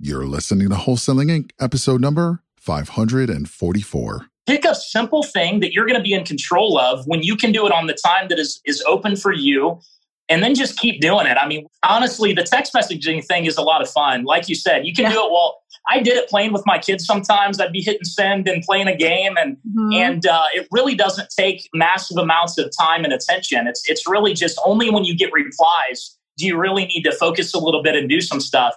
You're listening to Wholesaling Inc., episode number 544. Pick a simple thing that you're going to be in control of when you can do it on the time that is, is open for you and then just keep doing it. I mean, honestly, the text messaging thing is a lot of fun. Like you said, you can yeah. do it. Well, I did it playing with my kids. Sometimes I'd be hitting send and playing a game, and mm-hmm. and uh, it really doesn't take massive amounts of time and attention. It's it's really just only when you get replies do you really need to focus a little bit and do some stuff.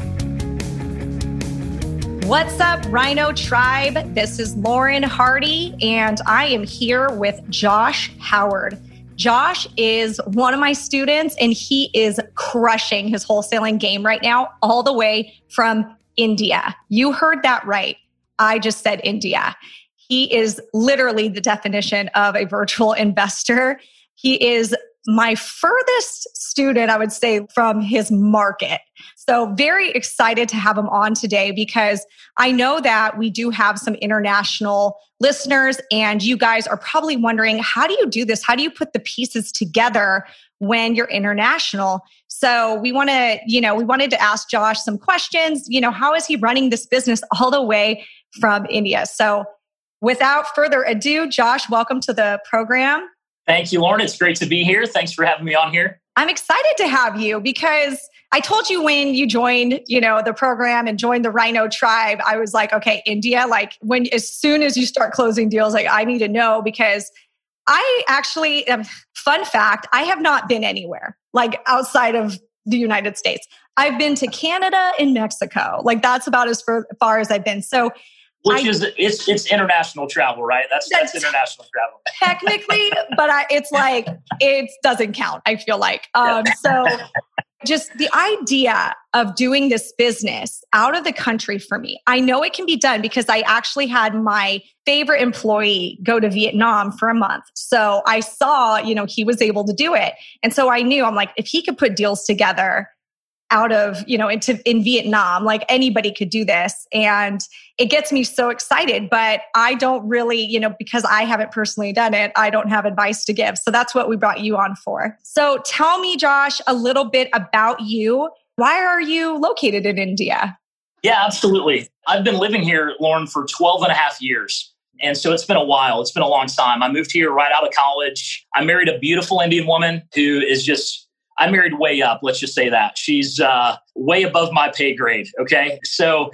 What's up, Rhino Tribe? This is Lauren Hardy, and I am here with Josh Howard. Josh is one of my students, and he is crushing his wholesaling game right now, all the way from India. You heard that right. I just said India. He is literally the definition of a virtual investor. He is my furthest student, I would say, from his market. So, very excited to have him on today because I know that we do have some international listeners, and you guys are probably wondering how do you do this? How do you put the pieces together when you're international? So, we want to, you know, we wanted to ask Josh some questions. You know, how is he running this business all the way from India? So, without further ado, Josh, welcome to the program. Thank you, Lauren. It's great to be here. Thanks for having me on here. I'm excited to have you because I told you when you joined, you know, the program and joined the Rhino tribe, I was like, okay, India, like when as soon as you start closing deals, like I need to know because I actually um, fun fact, I have not been anywhere like outside of the United States. I've been to Canada and Mexico. Like that's about as far as I've been. So which I, is it's it's international travel, right? That's that's, that's international travel. Technically, but I, it's like it doesn't count. I feel like um, so. Just the idea of doing this business out of the country for me. I know it can be done because I actually had my favorite employee go to Vietnam for a month. So I saw, you know, he was able to do it. And so I knew I'm like, if he could put deals together out of you know into in vietnam like anybody could do this. And it gets me so excited but i don't really you know because i haven't personally done it i don't have advice to give. So that's what we brought you on for. So tell me josh a little bit about you. Why are you located in india? Yeah absolutely. I've been living here lauren for 12 and a half years. And so it's been a while. It's been a long time. I moved here right out of college. I married a beautiful indian woman who is just I married way up. Let's just say that she's uh, way above my pay grade. Okay, so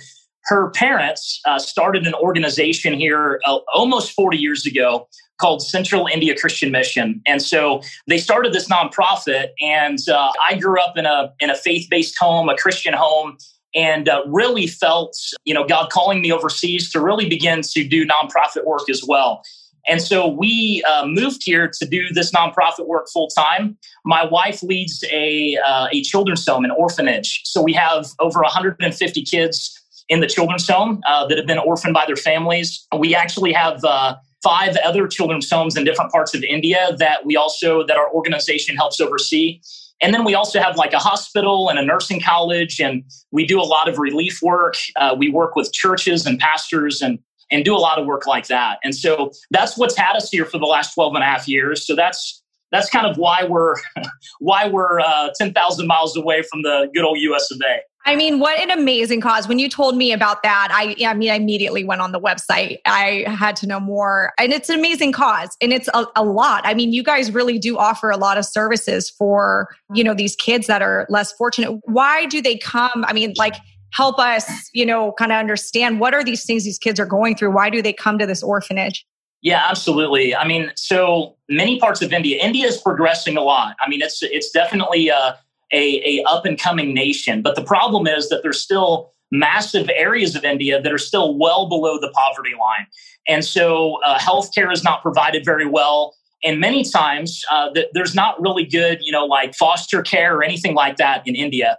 her parents uh, started an organization here uh, almost 40 years ago called Central India Christian Mission, and so they started this nonprofit. And uh, I grew up in a in a faith based home, a Christian home. And uh, really felt, you know, God calling me overseas to really begin to do nonprofit work as well. And so we uh, moved here to do this nonprofit work full time. My wife leads a, uh, a children's home, an orphanage. So we have over 150 kids in the children's home uh, that have been orphaned by their families. We actually have uh, five other children's homes in different parts of India that we also, that our organization helps oversee. And then we also have like a hospital and a nursing college, and we do a lot of relief work. Uh, we work with churches and pastors and and do a lot of work like that. And so that's what's had us here for the last 12 and a half years. So that's that's kind of why we're why we're uh, 10,000 miles away from the good old US of A. I mean, what an amazing cause. When you told me about that, I, I mean, I immediately went on the website. I had to know more. And it's an amazing cause. And it's a, a, lot. I mean, you guys really do offer a lot of services for, you know, these kids that are less fortunate. Why do they come? I mean, like, help us, you know, kind of understand what are these things these kids are going through? Why do they come to this orphanage? Yeah, absolutely. I mean, so many parts of India, India is progressing a lot. I mean, it's it's definitely a, a, a up and coming nation, but the problem is that there's still massive areas of India that are still well below the poverty line, and so uh, healthcare is not provided very well. And many times, uh, th- there's not really good, you know, like foster care or anything like that in India.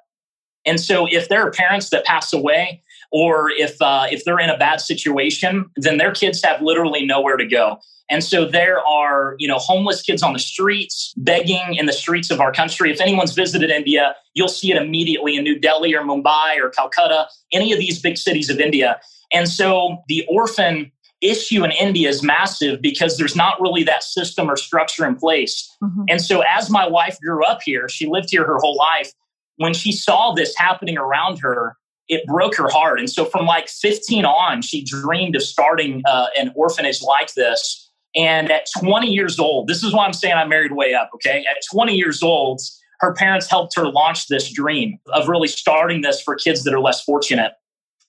And so if there are parents that pass away, or if uh, if they're in a bad situation, then their kids have literally nowhere to go. And so there are, you know, homeless kids on the streets, begging in the streets of our country. If anyone's visited India, you'll see it immediately in New Delhi or Mumbai or Calcutta, any of these big cities of India. And so the orphan issue in India is massive because there's not really that system or structure in place. Mm-hmm. And so as my wife grew up here, she lived here her whole life. When she saw this happening around her, it broke her heart. And so from like 15 on, she dreamed of starting uh, an orphanage like this. And at 20 years old, this is why I'm saying I married way up, okay? At 20 years old, her parents helped her launch this dream of really starting this for kids that are less fortunate.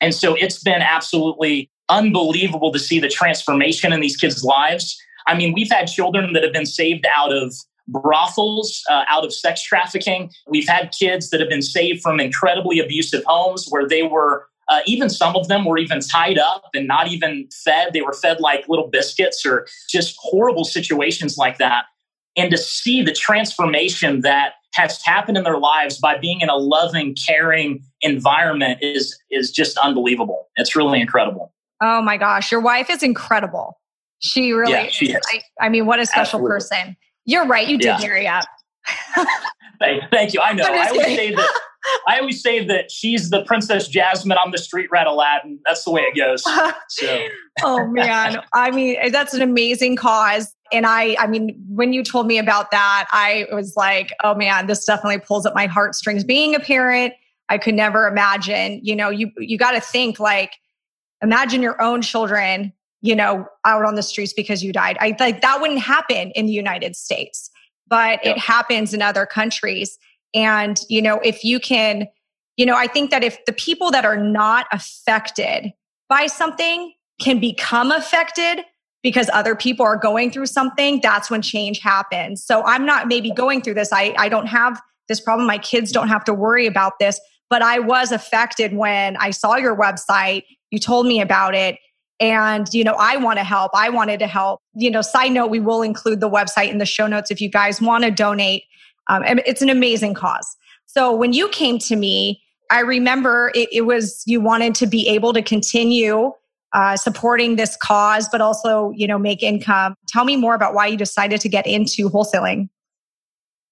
And so it's been absolutely unbelievable to see the transformation in these kids' lives. I mean, we've had children that have been saved out of brothels, uh, out of sex trafficking. We've had kids that have been saved from incredibly abusive homes where they were, uh, even some of them were even tied up and not even fed. They were fed like little biscuits or just horrible situations like that. And to see the transformation that has happened in their lives by being in a loving, caring environment is is just unbelievable. It's really incredible. Oh my gosh, your wife is incredible. She really, yeah, she is. I, I mean, what a special Absolutely. person. You're right. You did yeah. marry up. thank, thank, you. I know. I always say that. I always say that she's the Princess Jasmine. I'm the street rat Aladdin. That's the way it goes. So. oh man, I mean eh, that's an amazing cause. And I, I mean, when you told me about that, I was like, oh man, this definitely pulls at my heartstrings. Being a parent, I could never imagine. You know, you you got to think like, imagine your own children you know, out on the streets because you died. I like that wouldn't happen in the United States, but it happens in other countries. And, you know, if you can, you know, I think that if the people that are not affected by something can become affected because other people are going through something, that's when change happens. So I'm not maybe going through this. I, I don't have this problem. My kids don't have to worry about this, but I was affected when I saw your website. You told me about it and you know i want to help i wanted to help. You know side note we will include the website in the show notes if you guys want to donate. Um, it's an amazing cause. So when you came to me i remember it, it was you wanted to be able to continue uh, supporting this cause but also you know make income. Tell me more about why you decided to get into wholesaling.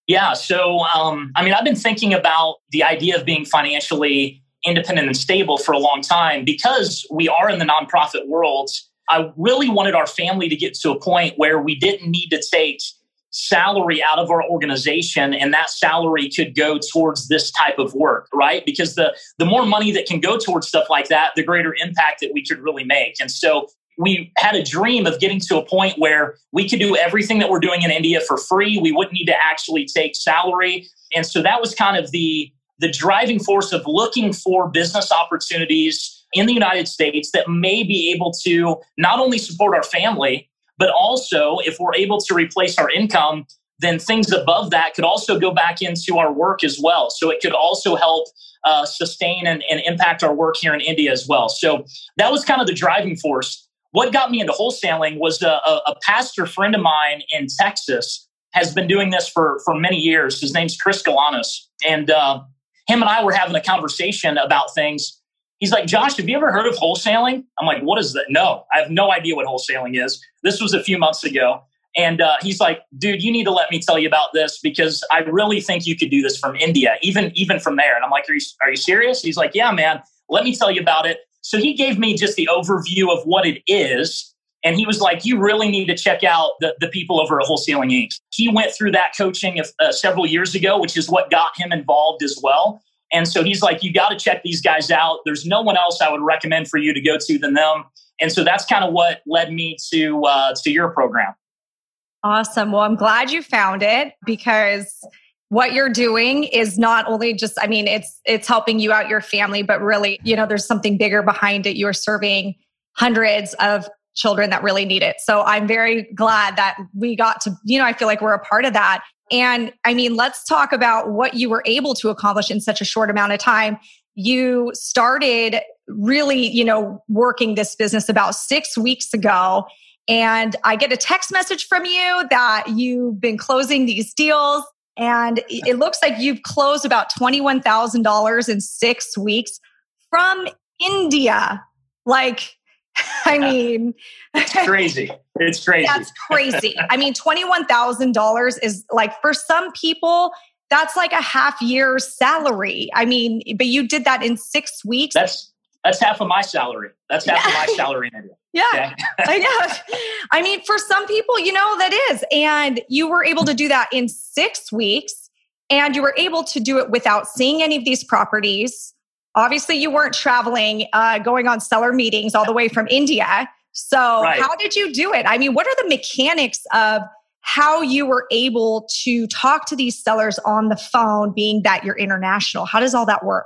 Yeah so um, i mean i've been thinking about the idea of being financially independent and stable for a long time. Because we are in the nonprofit world. I really wanted our family to get to a point where we didn't need to take salary out of our organization and that salary could go towards this type of work right? Because the the more money that can go towards stuff like that the greater impact that we could really make. And so we had a dream of getting to a point where we could do everything that we're doing in India for free. We wouldn't need to actually take salary. And so that was kind of the the driving force of looking for business opportunities in the United States that may be able to not only support our family, but also if we're able to replace our income, then things above that could also go back into our work as well. So it could also help uh, sustain and, and impact our work here in India as well. So that was kind of the driving force. What got me into wholesaling was a, a, a pastor friend of mine in Texas has been doing this for, for many years. His name's Chris Galanos. And uh, him and I were having a conversation about things. He's like, Josh, have you ever heard of wholesaling? I'm like, what is that? No, I have no idea what wholesaling is. This was a few months ago. And uh, he's like, dude, you need to let me tell you about this because I really think you could do this from India, even even from there. And I'm like, are you, are you serious? He's like, yeah, man, let me tell you about it. So he gave me just the overview of what it is. And he was like, you really need to check out the, the people over at Wholesaling Inc. He went through that coaching uh, several years ago, which is what got him involved as well. And so he's like, you got to check these guys out. There's no one else I would recommend for you to go to than them. And so that's kind of what led me to uh, to your program. Awesome. Well, I'm glad you found it because what you're doing is not only just i mean it's it's helping you out your family but really you know there's something bigger behind it you're serving hundreds of children that really need it. So I'm very glad that we got to, you know, I feel like we're a part of that. And I mean, let's talk about what you were able to accomplish in such a short amount of time. You started really, you know, working this business about six weeks ago. And I get a text message from you that you've been closing these deals. And it looks like you've closed about $21,000 in six weeks from India. Like, I mean, it's crazy. It's crazy. That's crazy. I mean, $21,000 is like for some people, that's like a half year salary. I mean, but you did that in six weeks. That's that's half of my salary. That's half yeah. of my salary in India. Yeah, okay? I know. I mean, for some people, you know, that is. And you were able to do that in six weeks, and you were able to do it without seeing any of these properties. Obviously, you weren't traveling, uh, going on seller meetings all the way from India. So, right. how did you do it? I mean, what are the mechanics of how you were able to talk to these sellers on the phone, being that you're international? How does all that work?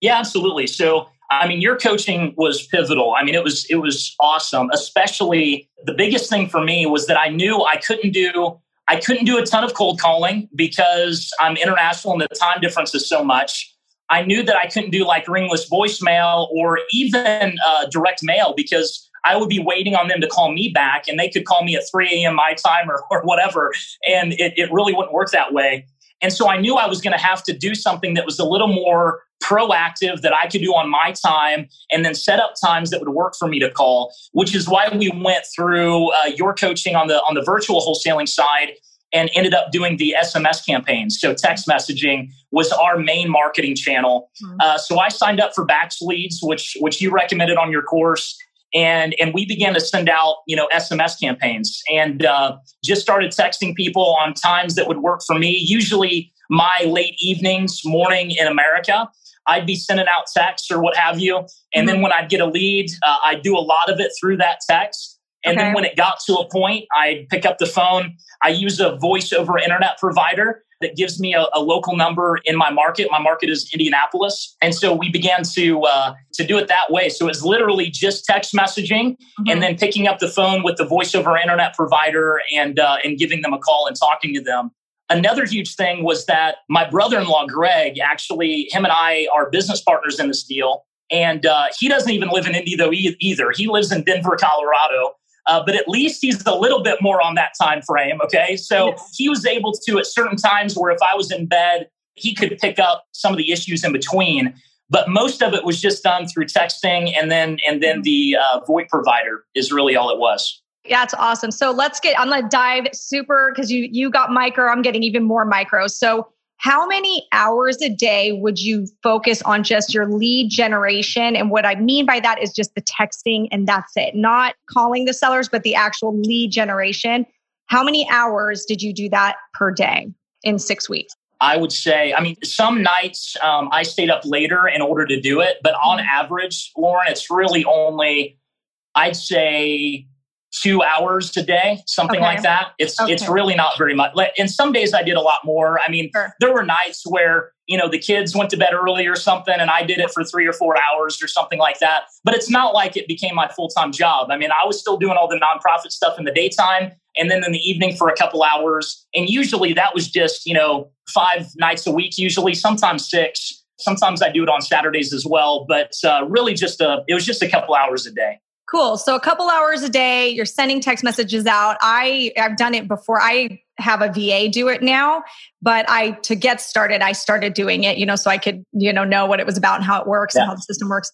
Yeah, absolutely. So, I mean, your coaching was pivotal. I mean, it was it was awesome. Especially the biggest thing for me was that I knew I couldn't do I couldn't do a ton of cold calling because I'm international and the time difference is so much. I knew that I couldn't do like ringless voicemail or even uh, direct mail because I would be waiting on them to call me back and they could call me at 3 a.m. my time or, or whatever. And it, it really wouldn't work that way. And so I knew I was going to have to do something that was a little more proactive that I could do on my time and then set up times that would work for me to call, which is why we went through uh, your coaching on the on the virtual wholesaling side and ended up doing the SMS campaigns. So text messaging was our main marketing channel. Mm-hmm. Uh, so I signed up for BatchLeads, which which you recommended on your course. And, and we began to send out you know SMS campaigns and uh, just started texting people on times that would work for me. Usually my late evenings, morning in America. I'd be sending out texts or what have you. And mm-hmm. then when I'd get a lead, uh, I'd do a lot of it through that text. And okay. then when it got to a point, I'd pick up the phone. I use a voice over internet provider that gives me a, a, local number in my market. My market is Indianapolis, and so we began to uh, to do it that way. So it's literally just text messaging, mm-hmm. and then picking up the phone with the voice over internet provider and uh, and giving them a call and talking to them. Another huge thing was that my brother in law, Greg, actually, him and I are business partners in this deal. And uh, he doesn't even live in Indy, though, either. He lives in Denver, Colorado. Uh, but at least he's a little bit more on that time frame. Okay. So yes. he was able to, at certain times where if I was in bed, he could pick up some of the issues in between. But most of it was just done through texting and then and then the uh, VoIP provider is really all it was. Yeah, that's awesome. So let's get, I'm to dive super because you, you got micro. I'm getting even more micro. So how many hours a day would you focus on just your lead generation? And what I mean by that is just the texting and that's it, not calling the sellers, but the actual lead generation. How many hours did you do that per day in six weeks? I would say, I mean, some nights um, I stayed up later in order to do it, but on average, Lauren, it's really only, I'd say, two hours a day, something okay. like that. It's okay. it's really not very much. And some days I did a lot more. I mean, sure. there were nights where you know the kids went to bed early or something, and I did it for three or four hours or something like that. But it's not like it became my full time job. I mean, I was still doing all the nonprofit stuff in the daytime, and then in the evening for a couple hours. And usually that was just you know five nights a week. Usually, sometimes six. Sometimes I do it on Saturdays as well, but uh, really just a it was just a couple hours a day. Cool. So a couple hours a day, you're sending text messages out. I I've done it before. I have a VA do it now, but I to get started, I started doing it, you know, so I could, you know, know what it was about and how it works yeah. and how the system works.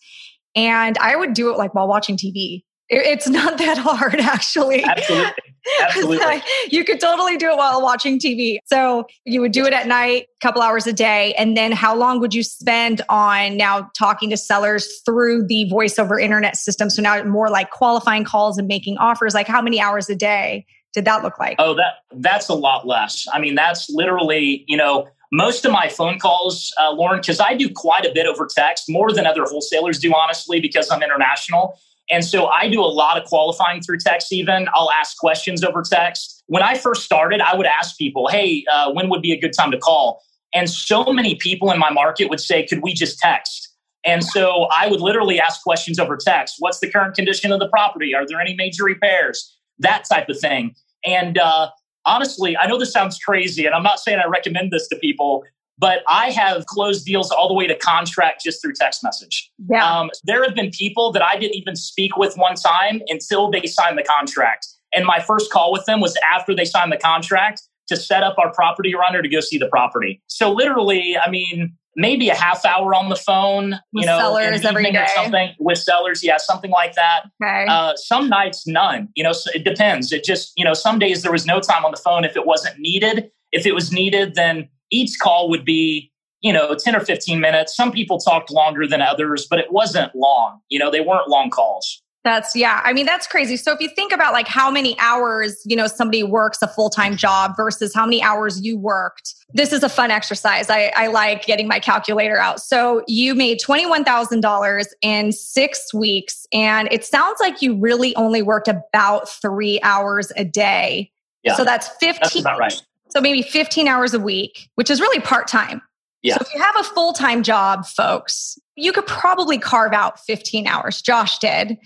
And I would do it like while watching TV. It's not that hard, actually. Absolutely. Absolutely. you could totally do it while watching TV. So you would do it at night, a couple hours a day. And then how long would you spend on now talking to sellers through the voice over internet system? So now more like qualifying calls and making offers. Like how many hours a day did that look like? Oh, that that's a lot less. I mean, that's literally, you know, most of my phone calls, uh, Lauren, because I do quite a bit over text, more than other wholesalers do, honestly, because I'm international. And so I do a lot of qualifying through text, even. I'll ask questions over text. When I first started, I would ask people, hey, uh, when would be a good time to call? And so many people in my market would say, could we just text? And so I would literally ask questions over text. What's the current condition of the property? Are there any major repairs? That type of thing. And uh, honestly, I know this sounds crazy, and I'm not saying I recommend this to people, but I have closed deals all the way to contract just through text message. Yeah. Um, there have been people that I didn't even speak with one time until they signed the contract. And my first call with them was after they signed the contract to set up our property runner to go see the property. So literally, I mean, maybe a half hour on the phone, With you know, sellers every evening or day. something with sellers. Yeah, something like that. Okay. Uh, some nights, none. You know, so it depends. It just, you know, some days there was no time on the phone if it wasn't needed. If it was needed, then each call would be, you know, 10 or 15 minutes. Some people talked longer than others, but it wasn't long. You know, they weren't long calls. That's yeah. I mean, that's crazy. So if you think about like how many hours, you know, somebody works a full-time job versus how many hours you worked, this is a fun exercise. I, I like getting my calculator out. So you made $21,000 in six weeks. And it sounds like you really only worked about three hours a day. Yeah. So that's 15. That's about right. So maybe 15 hours a week, which is really part-time. Yeah. So if you have a full-time job, folks, you could probably carve out 15 hours. Josh did.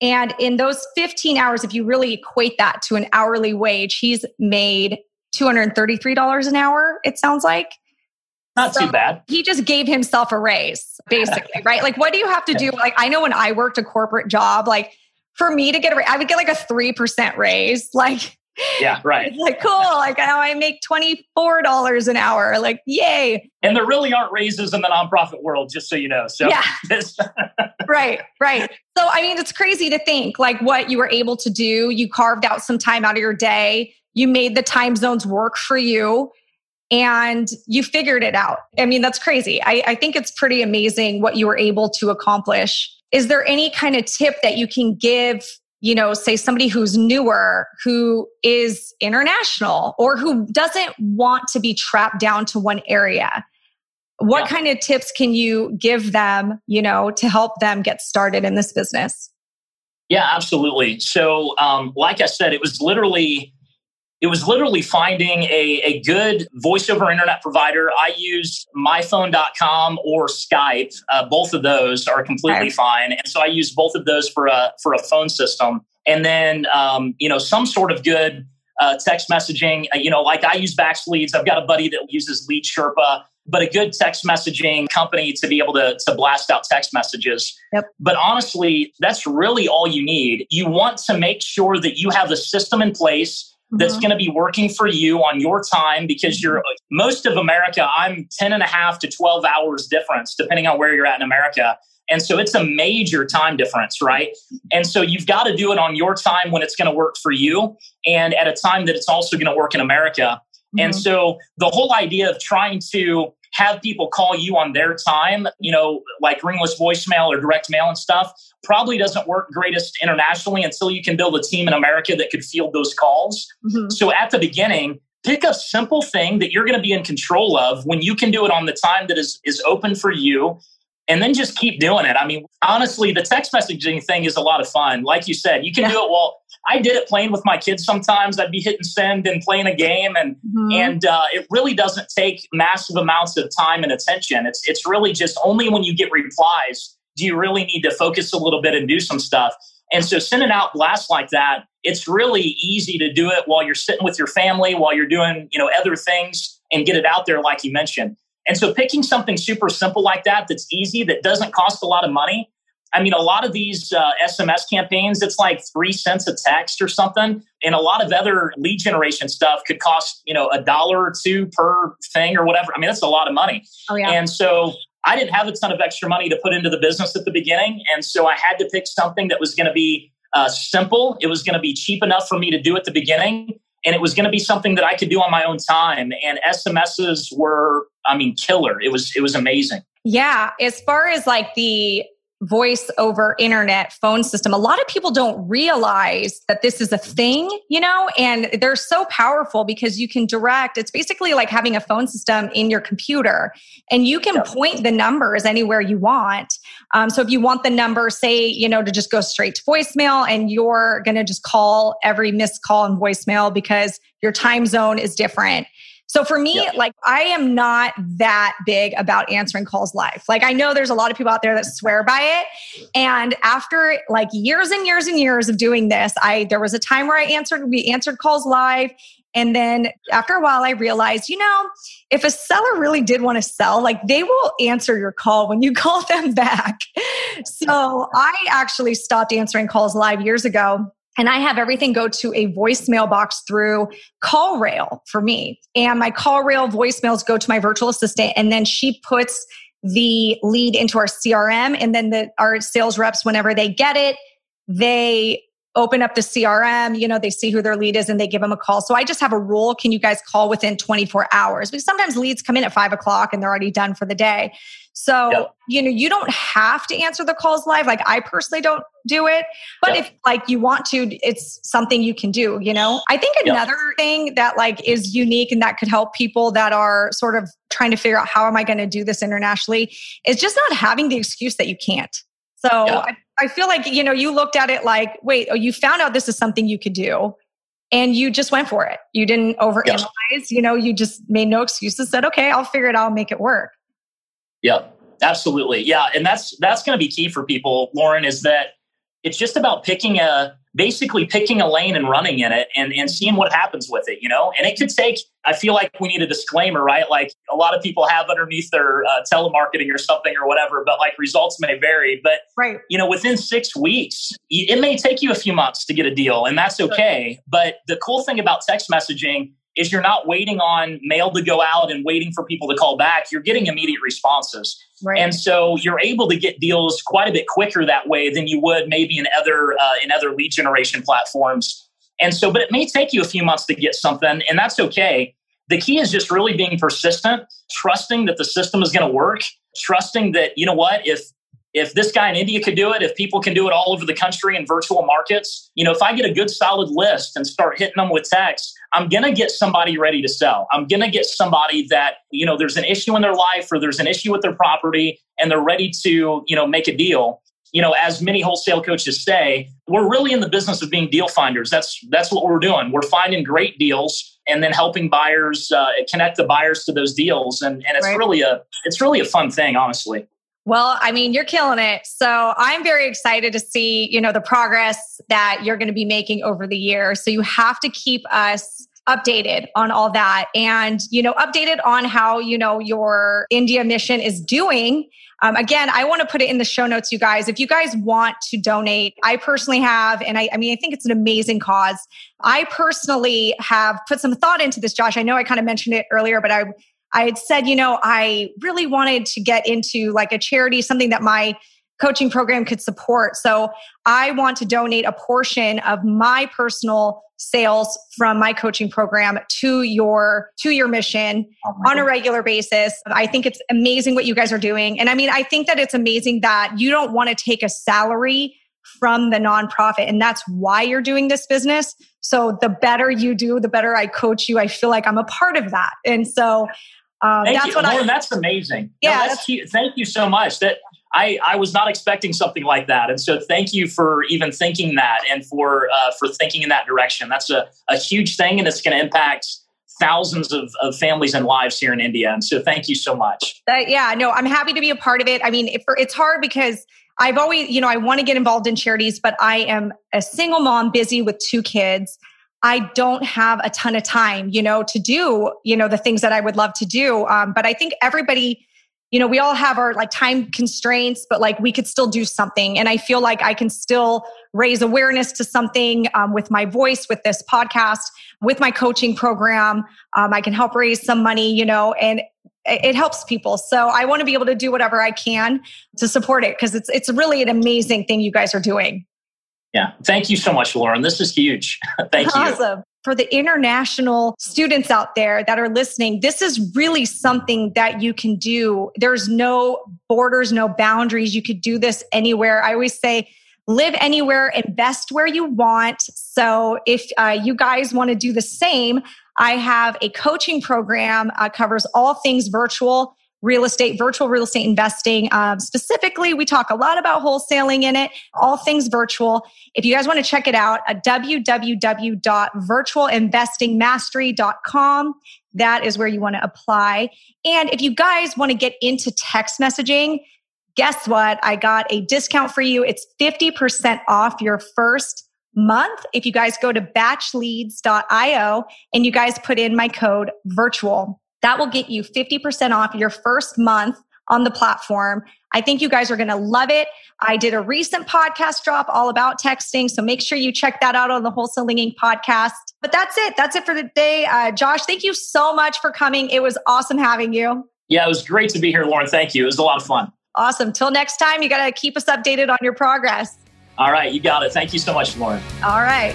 And in those 15 hours, if you really equate that to an hourly wage, he's made $233 an hour, it sounds like. Not So- too bad. He just gave himself a raise, basically, right? Like, what do you have to do? Like, I know when I worked a corporate job, like for me to get a raise, I would get like a 3% raise. Like, Yeah, right. it's like, cool. Like, now I make $24 an hour. Like, yay. And there really aren't raises in the nonprofit world, just so you know. So Yeah. right, right. So, I mean, it's crazy to think like what you were able to do. You carved out some time out of your day, you made the time zones work for you, and you figured it out. I mean, that's crazy. I, I think it's pretty amazing what you were able to accomplish. Is there any kind of tip that you can give? You know, say somebody who's newer, who is international, or who doesn't want to be trapped down to one area what Yeah. kind of tips can you give them you know to help them get started in this business Yeah, absolutely. So, um, like I said, it was literally it was literally finding a, a good voice over internet provider. I use myphone.com or Skype. Uh, both of those are completely fine, and so I use both of those for a for a phone system. And then um, you know some sort of good uh, text messaging. Uh, you know, like I use BatchLeads. I've got a buddy that uses Lead Sherpa, but a good text messaging company to be able to to blast out text messages. But honestly, that's really all you need. You want to make sure that you have a system in place that's going to be working for you on your time because you're most of America, I'm 10 and a half to 12 hours difference, depending on where you're at in America. And so it's a major time difference, right? And so you've got to do it on your time when it's going to work for you and at a time that it's also going to work in America. And Mhm. so the whole idea of trying to have people call you on their time, you know, like ringless voicemail or direct mail and stuff, probably doesn't work greatest internationally until you can build a team in America that could field those calls. Mhm. So at the beginning, pick a simple thing that you're going to be in control of when you can do it on the time that is is open for you and then just keep doing it. I mean, honestly, the text messaging thing is a lot of fun. Like you said, you can Yeah. do it well. I did it playing with my kids sometimes. I'd be hitting send and playing a game and Mhm. and uh, it really doesn't take massive amounts of time and attention. It's it's really just only when you get replies do you really need to focus a little bit and do some stuff. And so sending out blasts like that, it's really easy to do it while you're sitting with your family, while you're doing you know other things, and get it out there like you mentioned. And so picking something super simple like that, that's easy, that doesn't cost a lot of money. I mean, a lot of these uh, SMS campaigns, it's like three cents a text or something. And a lot of other lead generation stuff could cost, you know, a dollar or two per thing or whatever. I mean, that's a lot of money. oh yeah And so I didn't have a ton of extra money to put into the business at the beginning. And so I had to pick something that was going to be uh, simple. It was going to be cheap enough for me to do at the beginning. And it was going to be something that I could do on my own time. And SMSs were, I mean, killer. It was, it was amazing. Yeah, as far as like the voice over internet phone system, a lot of people don't realize that this is a thing, you know, and they're so powerful because you can direct, it's basically like having a phone system in your computer and you can point the numbers anywhere you want. Um, so if you want the number, say, you know, to just go straight to voicemail and you're going to just call every missed call in voicemail because your time zone is different. So for me, Yep. like I am not that big about answering calls live. Like I know there's a lot of people out there that swear by it. And after like years and years and years of doing this, I there was a time where I answered we answered calls live and then after a while I realized, you know, if a seller really did want to sell, like they will answer your call when you call them back. So I actually stopped answering calls live years ago and I have everything go to a voicemail box through CallRail for me. And my CallRail voicemails go to my virtual assistant, and then she puts the lead into our CRM. And then the, our sales reps, whenever they get it, they open up the CRM, you know, they see who their lead is and they give them a call. So I just have a rule. Can you guys call within 24 hours? Because sometimes leads come in at five o'clock and they're already done for the day. So, yep. you know, you don't have to answer the calls live. Like I personally don't do it. But yep. if like you want to, it's something you can do, you know? I think another yep. thing that like is unique and that could help people that are sort of trying to figure out how am I going to do this internationally is just not having the excuse that you can't. So I, I feel like, you know, you looked at it like, wait, oh, you found out this is something you could do and you just went for it. You didn't overanalyze, yes. you know, you just made no excuses, said, okay, I'll figure it out, I'll make it work. Yep, absolutely. Yeah. And that's that's gonna be key for people, Lauren, is that it's just about picking a basically picking a lane and running in it and, and seeing what happens with it, you know? And it could take, I feel like we need a disclaimer, right? Like a lot of people have underneath their uh, telemarketing or something or whatever, but like results may vary. But, right. you know, within six weeks, it may take you a few months to get a deal, and that's okay. But the cool thing about text messaging is you're not waiting on mail to go out and waiting for people to call back. You're getting immediate responses. Right. And so you're able to get deals quite a bit quicker that way than you would maybe in other uh, in other lead generation platforms. And so, but it may take you a few months to get something, and that's okay. The key is just really being persistent, trusting that the system is going to work, trusting that you know what if if this guy in India could do it, if people can do it all over the country in virtual markets, you know, if I get a good solid list and start hitting them with text, I'm going to get somebody ready to sell. I'm going to get somebody that, you know, there's an issue in their life or there's an issue with their property and they're ready to, you know, make a deal. You know, as many wholesale coaches say, we're really in the business of being deal finders. That's that's what we're doing. We're finding great deals and then helping buyers uh, connect the buyers to those deals, and and it's right. really a it's really a fun thing, honestly. Well, I mean, you're killing it. So I'm very excited to see, you know, the progress that you're going to be making over the year. So you have to keep us updated on all that and, you know, updated on how, you know, your India mission is doing. Um, again, I want to put it in the show notes, you guys. If you guys want to donate, I personally have, and I, I mean, I think it's an amazing cause. I personally have put some thought into this, Josh. I know I kind of mentioned it earlier, but I I had said, you know, I really wanted to get into like a charity, something that my coaching program could support. So I want to donate a portion of my personal sales from my coaching program to your to your mission oh on a regular basis. I think it's amazing what you guys are doing. And I mean, I think that it's amazing that you don't want to take a salary from the nonprofit and that's why you're doing this business. So the better you do, the better I coach you. I feel like I'm a part of that. And so um, Thank that's you. what Lauren, I, that's amazing. Yeah, no, that's, that's Thank you so much. That I, I was not expecting something like that, and so thank you for even thinking that and for uh, for thinking in that direction. That's a, a huge thing, and it's going to impact thousands of, of families and lives here in India. And so, thank you so much. Uh, yeah, no, I'm happy to be a part of it. I mean, if, it's hard because I've always, you know, I want to get involved in charities, but I am a single mom, busy with two kids. I don't have a ton of time, you know, to do, you know, the things that I would love to do. Um, but I think everybody, you know, we all have our like time constraints, but like we could still do something. And I feel like I can still raise awareness to something um, with my voice, with this podcast, with my coaching program. Um, I can help raise some money, you know, and it helps people. So I want to be able to do whatever I can to support it because it's it's really an amazing thing you guys are doing. Yeah. Thank you so much, Lauren. This is huge. Thank awesome. you. Awesome. For the international students out there that are listening, this is really something that you can do. There's no borders, no boundaries. You could do this anywhere. I always say, live anywhere, invest where you want. So if uh, you guys want to do the same, I have a coaching program uh, covers all things virtual real estate, virtual real estate investing. Um, specifically, we talk a lot about wholesaling in it, all things virtual. If you guys want to check it out, at www.virtualinvestingmastery.com. That is where you want to apply. And if you guys want to get into text messaging, guess what? I got a discount for you. It's 50% off your first month if you guys go to batchleads.io and you guys put in my code virtual that will get you 50% off your first month on the platform. I think you guys are going to love it. I did a recent podcast drop all about texting. So make sure you check that out on the Wholesaling Inc. podcast. But that's it. That's it for the day. Uh, Josh, thank you so much for coming. It was awesome having you. Yeah, it was great to be here, Lauren. Thank you. It was a lot of fun. Awesome. Till next time, you got to keep us updated on your progress. All right, you got it. Thank you so much, Lauren. All right.